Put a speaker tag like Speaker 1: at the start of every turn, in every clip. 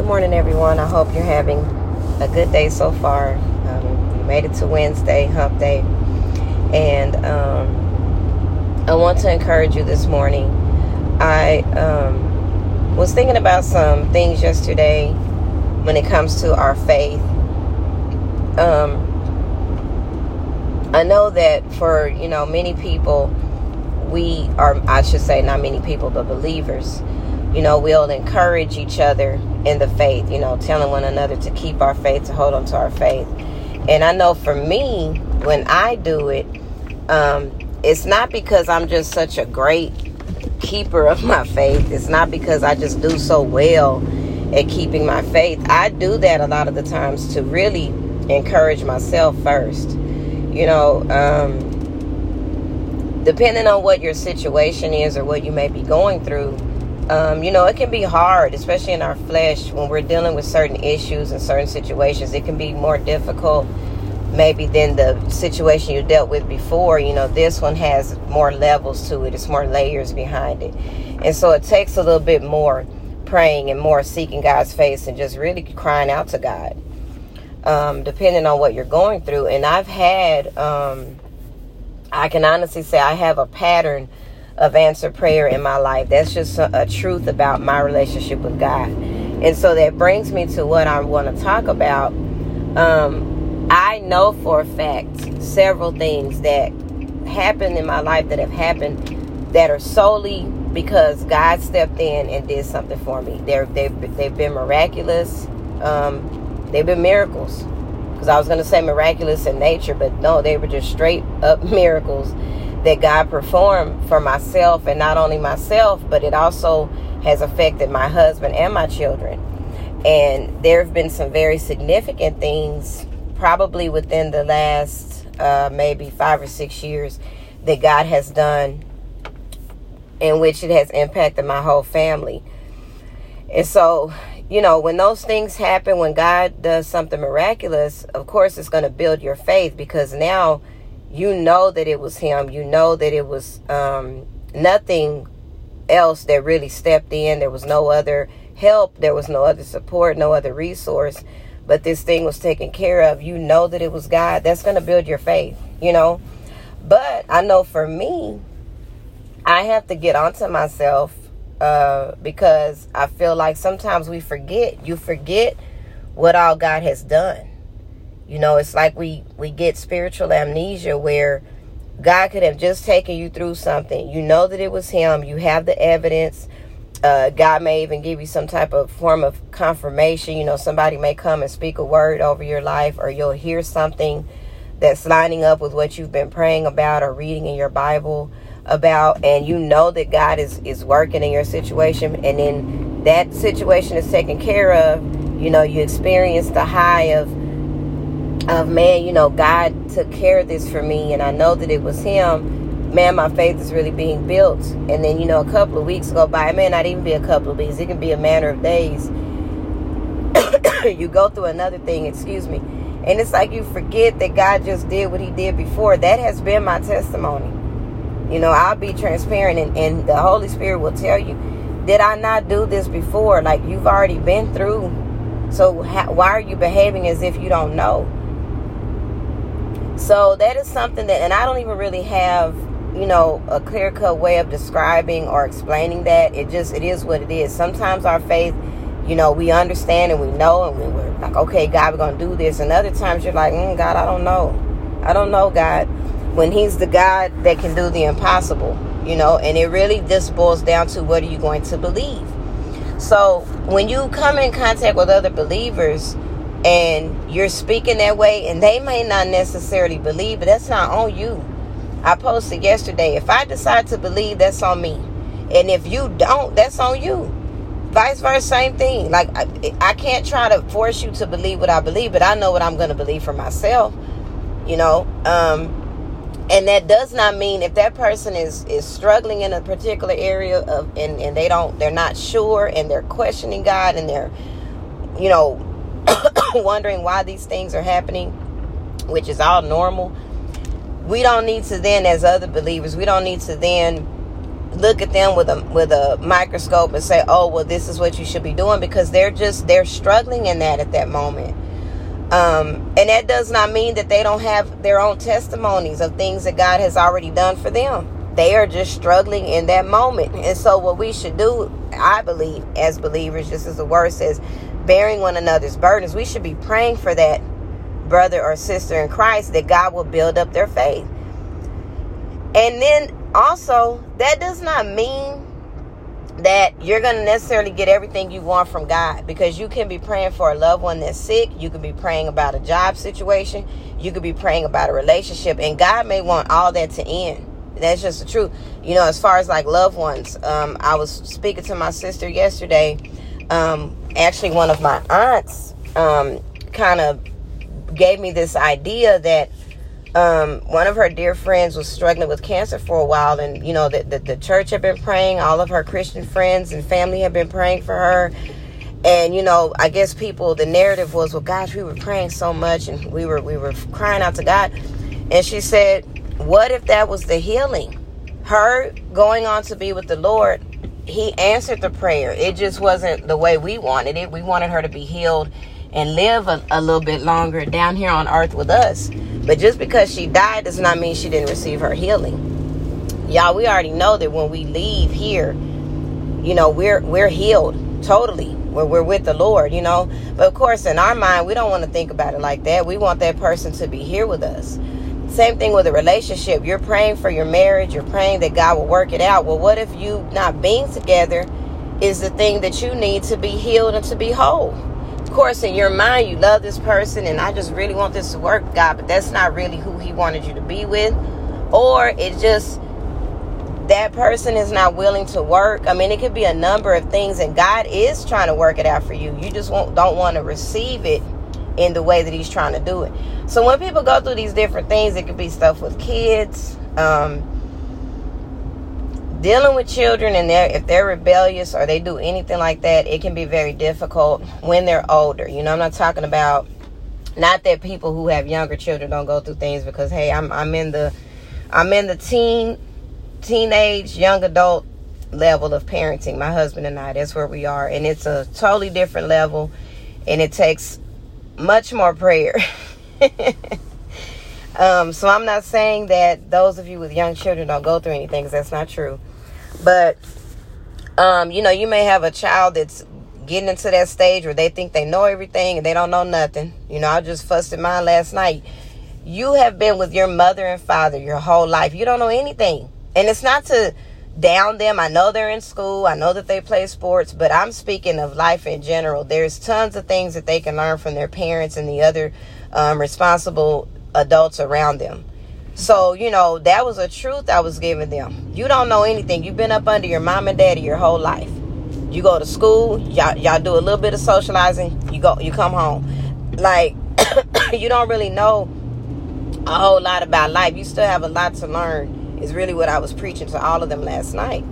Speaker 1: Good morning, everyone. I hope you're having a good day so far. Um, you made it to Wednesday, hump day. And um, I want to encourage you this morning. I um, was thinking about some things yesterday when it comes to our faith. Um, I know that for, you know, many people, we are, I should say, not many people, but believers, you know, we'll encourage each other in the faith, you know, telling one another to keep our faith, to hold on to our faith. And I know for me, when I do it, um, it's not because I'm just such a great keeper of my faith. It's not because I just do so well at keeping my faith. I do that a lot of the times to really encourage myself first. You know, um, depending on what your situation is or what you may be going through, um, you know, it can be hard, especially in our flesh, when we're dealing with certain issues and certain situations. It can be more difficult, maybe, than the situation you dealt with before. You know, this one has more levels to it, it's more layers behind it. And so it takes a little bit more praying and more seeking God's face and just really crying out to God, um, depending on what you're going through. And I've had, um, I can honestly say, I have a pattern of answered prayer in my life. That's just a, a truth about my relationship with God. And so that brings me to what I want to talk about. Um, I know for a fact several things that happened in my life that have happened that are solely because God stepped in and did something for me. They're, they've, they've been miraculous. Um, they've been miracles. Because I was going to say miraculous in nature, but no, they were just straight up miracles that God performed for myself and not only myself, but it also has affected my husband and my children. And there have been some very significant things, probably within the last uh, maybe five or six years, that God has done in which it has impacted my whole family. And so, you know, when those things happen, when God does something miraculous, of course, it's going to build your faith because now you know that it was him. You know that it was um, nothing else that really stepped in. There was no other help. There was no other support, no other resource. But this thing was taken care of. You know that it was God. That's going to build your faith, you know. But I know for me, I have to get onto myself uh, because I feel like sometimes we forget. You forget what all God has done. You know, it's like we we get spiritual amnesia where God could have just taken you through something. You know that it was Him. You have the evidence. Uh, God may even give you some type of form of confirmation. You know, somebody may come and speak a word over your life, or you'll hear something that's lining up with what you've been praying about or reading in your Bible about, and you know that God is is working in your situation, and then that situation is taken care of. You know, you experience the high of of man, you know, God took care of this for me and I know that it was him, man, my faith is really being built. And then, you know, a couple of weeks go by, it may not even be a couple of weeks, it can be a matter of days. you go through another thing, excuse me. And it's like you forget that God just did what he did before. That has been my testimony. You know, I'll be transparent and, and the Holy Spirit will tell you, did I not do this before? Like you've already been through. So why are you behaving as if you don't know? So that is something that, and I don't even really have, you know, a clear cut way of describing or explaining that. It just, it is what it is. Sometimes our faith, you know, we understand and we know, and we're like, okay, God, we're going to do this. And other times you're like, mm, God, I don't know. I don't know, God. When He's the God that can do the impossible, you know, and it really just boils down to what are you going to believe. So when you come in contact with other believers, and you're speaking that way and they may not necessarily believe but that's not on you. I posted yesterday if i decide to believe that's on me. And if you don't that's on you. Vice versa same thing. Like i, I can't try to force you to believe what i believe but i know what i'm going to believe for myself you know? Um and that does not mean if that person is is struggling in a particular area of and and they don't they're not sure and they're questioning god and they're you know wondering why these things are happening, which is all normal, we don't need to then, as other believers, we don't need to then look at them with a with a microscope and say, "Oh, well, this is what you should be doing," because they're just they're struggling in that at that moment. Um, and that does not mean that they don't have their own testimonies of things that God has already done for them. They are just struggling in that moment. And so, what we should do, I believe, as believers, just as the word says, bearing one another's burdens, we should be praying for that brother or sister in Christ that God will build up their faith. And then also, that does not mean that you're going to necessarily get everything you want from God because you can be praying for a loved one that's sick. You could be praying about a job situation. You could be praying about a relationship. And God may want all that to end. That's just the truth. You know, as far as like loved ones, um, I was speaking to my sister yesterday. Um, actually, one of my aunts um, kind of gave me this idea that um, one of her dear friends was struggling with cancer for a while, and you know the, the, the church had been praying. All of her Christian friends and family had been praying for her, and you know I guess people the narrative was, well, gosh, we were praying so much, and we were we were crying out to God, and she said, what if that was the healing? Her going on to be with the Lord, He answered the prayer. It just wasn't the way we wanted it. We wanted her to be healed and live a, a little bit longer down here on earth with us. But just because she died does not mean she didn't receive her healing. Y'all, we already know that when we leave here, you know, we're we're healed totally when we're with the Lord, you know. But of course, in our mind, we don't want to think about it like that. We want that person to be here with us. Same thing with a relationship. You're praying for your marriage, you're praying that God will work it out. Well, what if you not being together is the thing that you need to be healed and to be whole? of course, in your mind, you love this person and I just really want this to work, God, but that's not really who He wanted you to be with. Or it's just that person is not willing to work. I mean, it could be a number of things, and God is trying to work it out for you. You just don't want to receive it in the way that He's trying to do it. So when people go through these different things, it could be stuff with kids. Um, dealing with children and they're, if they're rebellious or they do anything like that, it can be very difficult when they're older. You know, I'm not talking about not that people who have younger children don't go through things because hey, I'm I'm in the I'm in the teen teenage young adult level of parenting. My husband and I, that's where we are, and it's a totally different level, and it takes much more prayer. um, so I'm not saying that those of you with young children don't go through anything, because that's not true. But um, you know, you may have a child that's getting into that stage where they think they know everything and they don't know nothing. You know, I just fussed at mine last night. You have been with your mother and father your whole life. You don't know anything. And it's not to down them. I know they're in school. I know that they play sports, but I'm speaking of life in general. There's tons of things that they can learn from their parents and the other um, responsible adults around them. So, you know, that was a truth I was giving them. You don't know anything. You've been up under your mom and daddy your whole life. You go to school, y'all, y'all do a little bit of socializing, you go you come home. Like you don't really know a whole lot about life. You still have a lot to learn. Is really what I was preaching to all of them last night.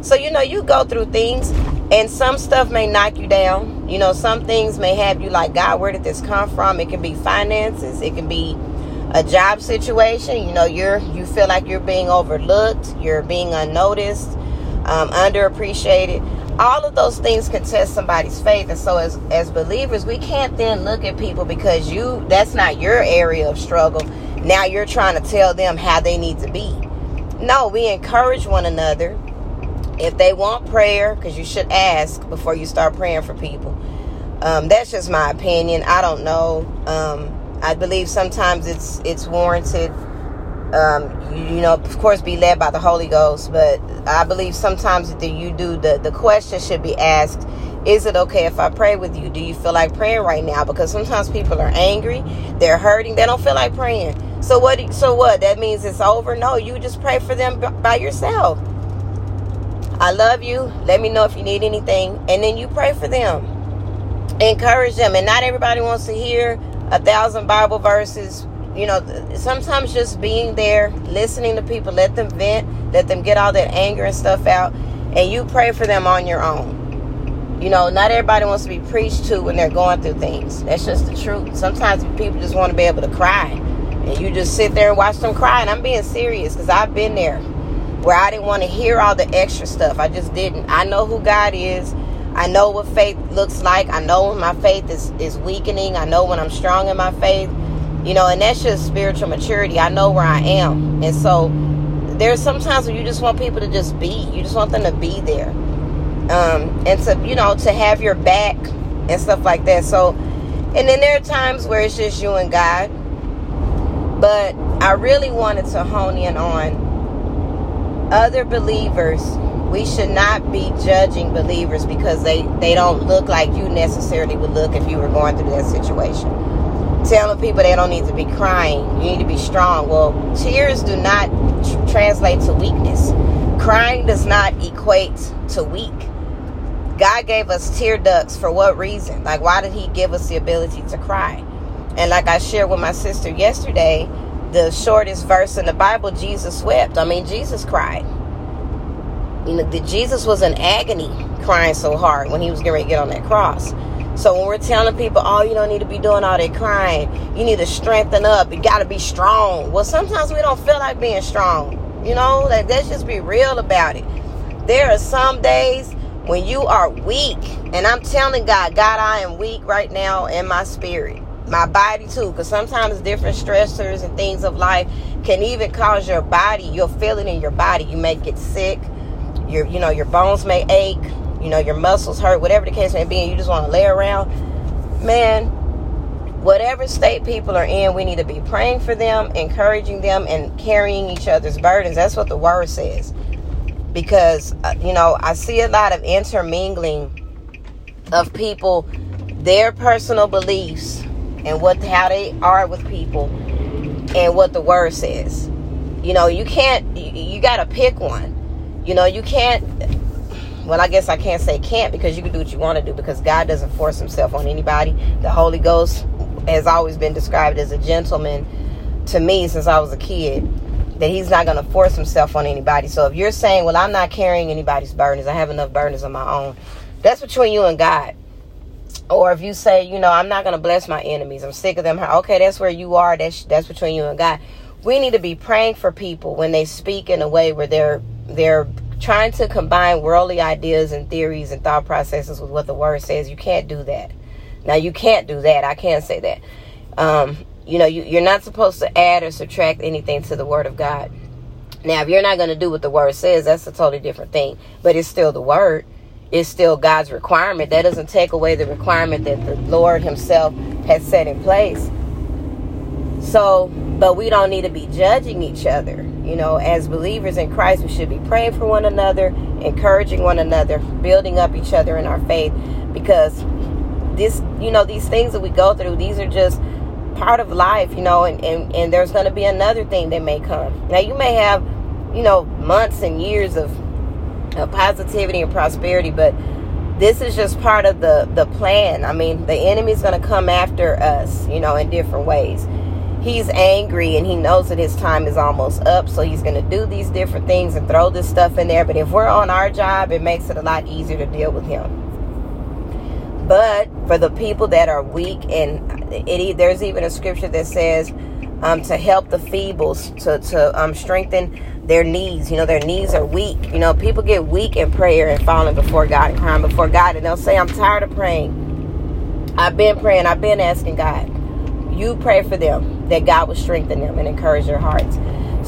Speaker 1: So, you know, you go through things and some stuff may knock you down. You know, some things may have you like, God, where did this come from? It can be finances, it can be a job situation. You know you're you feel like you're being overlooked. You're being unnoticed um, underappreciated. All of those things can test somebody's faith. And so as as believers we can't then look at people because you that's not your area of struggle. Now you're trying to tell them how they need to be no we encourage one another if they want prayer because you should ask before you start praying for people um, that's just my opinion i don't know um, I believe sometimes it's it's warranted. Um, you, you, know, of course, be led by the Holy Ghost, but I believe sometimes that you do the the question should be asked: Is it okay if I pray with you? Do you feel like praying right now? Because sometimes people are angry, they're hurting, they don't feel like praying. So what? So what? That means it's over? No, you just pray for them by yourself. I love you. Let me know if you need anything, and then you pray for them. Encourage them, and not everybody wants to hear a thousand Bible verses. You know, sometimes just being there, listening to people, let them vent, let them get all that anger and stuff out, and you pray for them on your own. You know, not everybody wants to be preached to when they're going through things. That's just the truth. Sometimes people just want to be able to cry. And you just sit there and watch them cry. And I'm being serious because I've been there. where I didn't want to hear all the extra stuff. I just didn't. I know who God is. I know what faith looks like. I know when my faith is, is weakening. I know when I'm strong in my faith. You know, and that's just spiritual maturity. I know where I am. And so there's sometimes when you just want people to just be. You just want them to be there. Um, and to, you know, to have your back and stuff like that. So, and then there are times where it's just you and God. But I really wanted to hone in on other believers. We should not be judging believers because they, they don't look like you necessarily would look if you were going through that situation. Telling people they don't need to be crying, you need to be strong. Well, tears do not tr- translate to weakness. Crying does not equate to weak. God gave us tear ducts for what reason? Like, why did He give us the ability to cry? And like I shared with my sister yesterday, the shortest verse in the Bible, Jesus wept. I mean, Jesus cried. You know, the, Jesus was in agony crying so hard when he was getting ready to get on that cross. So when we're telling people, oh, you don't need to be doing all that crying, you need to strengthen up, you got to be strong. Well, sometimes we don't feel like being strong. You know, like, let's just be real about it. There are some days when you are weak, and I'm telling God, God, I am weak right now in my spirit my body too because sometimes different stressors and things of life can even cause your body you'll feel it in your body. You may get sick your you know your bones may ache you know your muscles hurt whatever the case may be and you just want to lay around. Man whatever state people are in we need to be praying for them encouraging them and carrying each other's burdens. That's what the word says. Because uh, you know i see a lot of intermingling of people their personal beliefs and what how they are with people and what the word says. You know, you can't you, you got to pick one. You know, you can't well, I guess I can't say can't because you can do what you want to do because God doesn't force himself on anybody. The Holy Ghost has always been described as a gentleman to me since I was a kid that he's not going to force himself on anybody. So if you're saying, "Well, I'm not carrying anybody's burdens. I have enough burdens of my own." That's between you and God. Or if you say, you know, I'm not going to bless my enemies. I'm sick of them. Okay, that's where you are. That's that's between you and God. We need to be praying for people when they speak in a way where they're they're trying to combine worldly ideas and theories and thought processes with what the word says. You can't do that. Now you can't do that. I can't say that. Um, you know, you, you're not supposed to add or subtract anything to the word of God. Now, if you're not going to do what the word says, that's a totally different thing. But it's still the word is still God's requirement. That doesn't take away the requirement that the Lord Himself has set in place. So, but we don't need to be judging each other. You know, as believers in Christ, we should be praying for one another, encouraging one another, building up each other in our faith because this, you know, these things that we go through, these are just part of life, you know, and, and, and there's going to be another thing that may come. Now, you may have, you know, months and years of of positivity and prosperity, but this is just part of the the plan. I mean, the enemy's going to come after us, you know, in different ways. He's angry and he knows that his time is almost up, so he's going to do these different things and throw this stuff in there. But if we're on our job, it makes it a lot easier to deal with him. But for the people that are weak, and it, there's even a scripture that says um, to help the feebles, to to um, strengthen their knees. You know, their knees are weak. You know, people get weak in prayer and falling before God and crying before God, and they'll say, I'm tired of praying. I've been praying, I've been asking God. You pray for them, that God will strengthen them and encourage their hearts.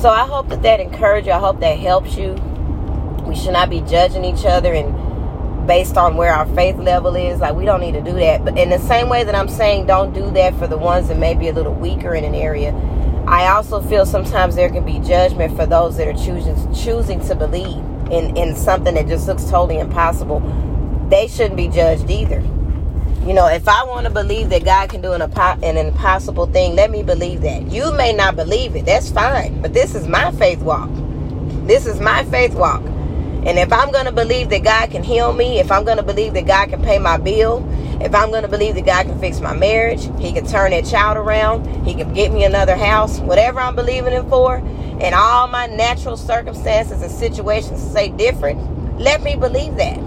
Speaker 1: So I hope that that encourages you. I hope that helps you. We should not be judging each other and based on where our faith level is. Like we don't need to do that. But in the same way that I'm saying don't do that for the ones that may be a little weaker in an area, I also feel sometimes there can be judgment for those that are choosing choosing to believe in, in something that just looks totally impossible. They shouldn't be judged either. You know, if I want to believe that God can do an, an impossible thing, let me believe that. You may not believe it. That's fine. But this is my faith walk. This is my faith walk. And if I'm going to believe that God can heal me, if I'm going to believe that God can pay my bill, if I'm going to believe that God can fix my marriage, He can turn that child around, He can get me another house, whatever I'm believing Him for, and all my natural circumstances and situations say different, let me believe that.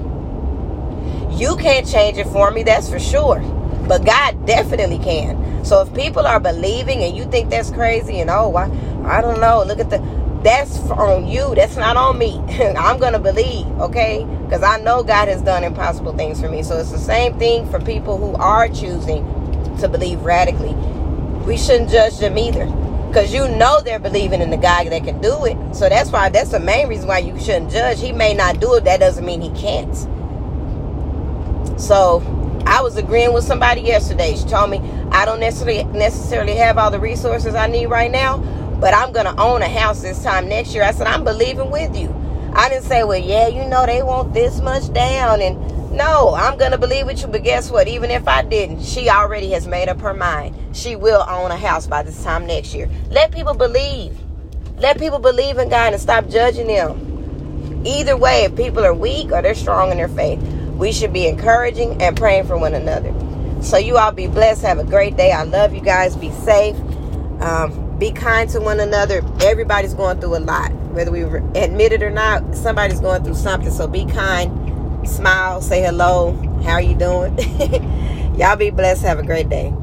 Speaker 1: You can't change it for me, that's for sure. But God definitely can. So if people are believing and you think that's crazy and oh, I, I don't know, look at the that's on you. That's not on me. I'm going to believe, okay? Because I know God has done impossible things for me. So it's the same thing for people who are choosing to believe radically. We shouldn't judge them either. Because you know they're believing in the guy that can do it. So that's why, that's the main reason why you shouldn't judge. He may not do it. That doesn't mean he can't. So I was agreeing with somebody yesterday. She told me I don't necessarily necessarily have all the resources I need right now, but I'm gonna own a house this time next year. I said I'm believing with you. I didn't say, well, yeah, you know they want this much down, and no, I'm gonna believe with you. But guess what? Even if I didn't, she already has made up her mind. She will own a house by this time next year. Let people believe. Let people believe in God and stop judging them. Either way, if people are weak or they're strong in their faith, we should be encouraging and praying for one another. So you all be blessed. Have a great day. I love you guys. Be safe. Um, be kind to one another. Everybody's going through a lot, whether we admit it or not. Somebody's going through something. So be kind. Smile. Say hello. How are you doing? y'all be blessed. Have a great day.